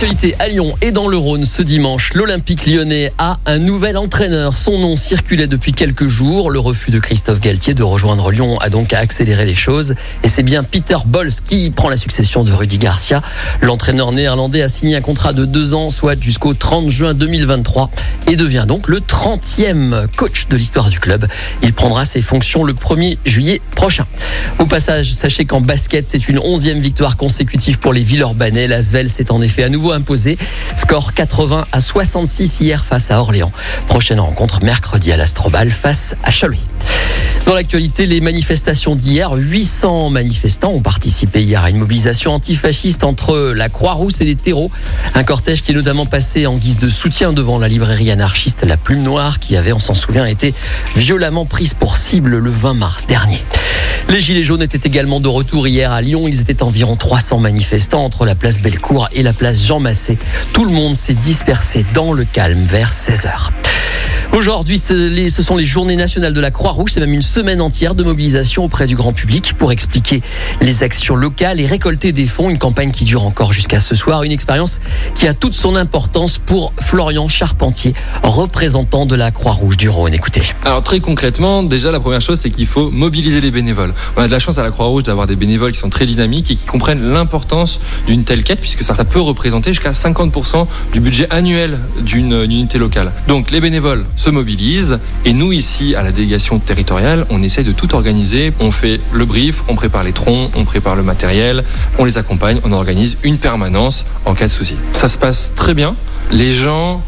Actualité à Lyon et dans le Rhône ce dimanche, l'Olympique lyonnais a un nouvel entraîneur. Son nom circulait depuis quelques jours. Le refus de Christophe Galtier de rejoindre Lyon a donc accéléré les choses. Et c'est bien Peter Bols qui prend la succession de Rudy Garcia. L'entraîneur néerlandais a signé un contrat de deux ans, soit jusqu'au 30 juin 2023, et devient donc le 30e coach de l'histoire du club. Il prendra ses fonctions le 1er juillet prochain. Au passage, sachez qu'en basket, c'est une 11e victoire consécutive pour les Villeurbanais. L'Asvel s'est en effet à nouveau imposé. Score 80 à 66 hier face à Orléans. Prochaine rencontre mercredi à l'Astrobal face à Chalouis. Dans l'actualité, les manifestations d'hier, 800 manifestants ont participé hier à une mobilisation antifasciste entre la Croix-Rousse et les terreaux. Un cortège qui est notamment passé en guise de soutien devant la librairie anarchiste La Plume Noire qui avait, on s'en souvient, été violemment prise pour cible le 20 mars dernier. Les Gilets jaunes étaient également de retour hier à Lyon. Ils étaient environ 300 manifestants entre la place Bellecour et la place Jean Massé. Tout le monde s'est dispersé dans le calme vers 16 heures. Aujourd'hui, ce sont les journées nationales de la Croix-Rouge. C'est même une semaine entière de mobilisation auprès du grand public pour expliquer les actions locales et récolter des fonds. Une campagne qui dure encore jusqu'à ce soir. Une expérience qui a toute son importance pour Florian Charpentier, représentant de la Croix-Rouge du Rhône. Écoutez. Alors très concrètement, déjà la première chose, c'est qu'il faut mobiliser les bénévoles. On a de la chance à la Croix-Rouge d'avoir des bénévoles qui sont très dynamiques et qui comprennent l'importance d'une telle quête, puisque ça peut représenter jusqu'à 50% du budget annuel d'une unité locale. Donc les bénévoles se mobilisent et nous ici à la délégation territoriale, on essaie de tout organiser. On fait le brief, on prépare les troncs, on prépare le matériel, on les accompagne, on organise une permanence en cas de souci. Ça se passe très bien. Les gens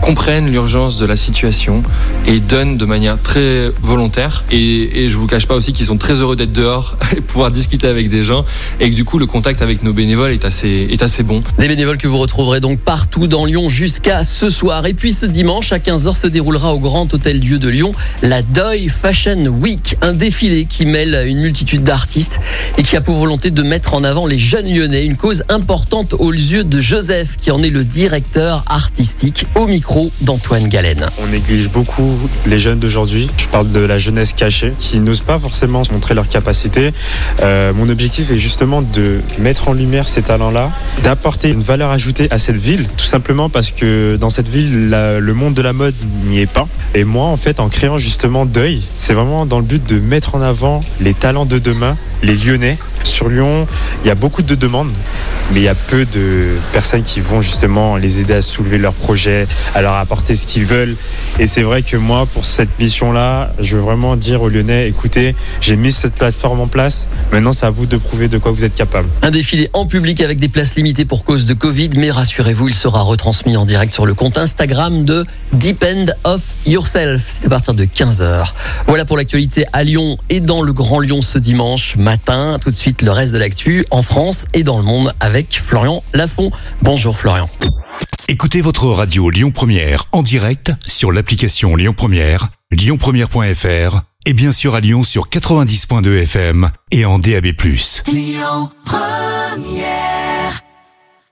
comprennent l'urgence de la situation et donnent de manière très volontaire. Et, et je vous cache pas aussi qu'ils sont très heureux d'être dehors et pouvoir discuter avec des gens et que du coup le contact avec nos bénévoles est assez, est assez bon. Des bénévoles que vous retrouverez donc partout dans Lyon jusqu'à ce soir. Et puis ce dimanche à 15h se déroulera au Grand Hôtel Dieu de Lyon la Doy Fashion Week, un défilé qui mêle une multitude d'artistes et qui a pour volonté de mettre en avant les jeunes lyonnais, une cause importante aux yeux de Joseph qui en est le directeur artistique au micro d'Antoine Galen. On néglige beaucoup les jeunes d'aujourd'hui. Je parle de la jeunesse cachée qui n'ose pas forcément montrer leurs capacités. Euh, mon objectif est justement de mettre en lumière ces talents-là, d'apporter une valeur ajoutée à cette ville, tout simplement parce que dans cette ville, le monde de la mode n'y est pas. Et moi, en fait, en créant justement Deuil, c'est vraiment dans le but de mettre en avant les talents de demain, les Lyonnais. Sur Lyon, il y a beaucoup de demandes mais il y a peu de personnes qui vont justement les aider à soulever leurs projets, à leur apporter ce qu'ils veulent. Et c'est vrai que moi, pour cette mission-là, je veux vraiment dire aux Lyonnais, écoutez, j'ai mis cette plateforme en place, maintenant c'est à vous de prouver de quoi vous êtes capable. Un défilé en public avec des places limitées pour cause de Covid, mais rassurez-vous, il sera retransmis en direct sur le compte Instagram de Depend of Yourself. C'est à partir de 15h. Voilà pour l'actualité à Lyon et dans le Grand Lyon ce dimanche matin. Tout de suite, le reste de l'actu en France et dans le monde avec Florian Lafont. Bonjour Florian. Écoutez votre radio Lyon Première en direct sur l'application Lyon Première, lyonpremière.fr et bien sûr à Lyon sur 90.2 FM et en DAB+. Lyon Première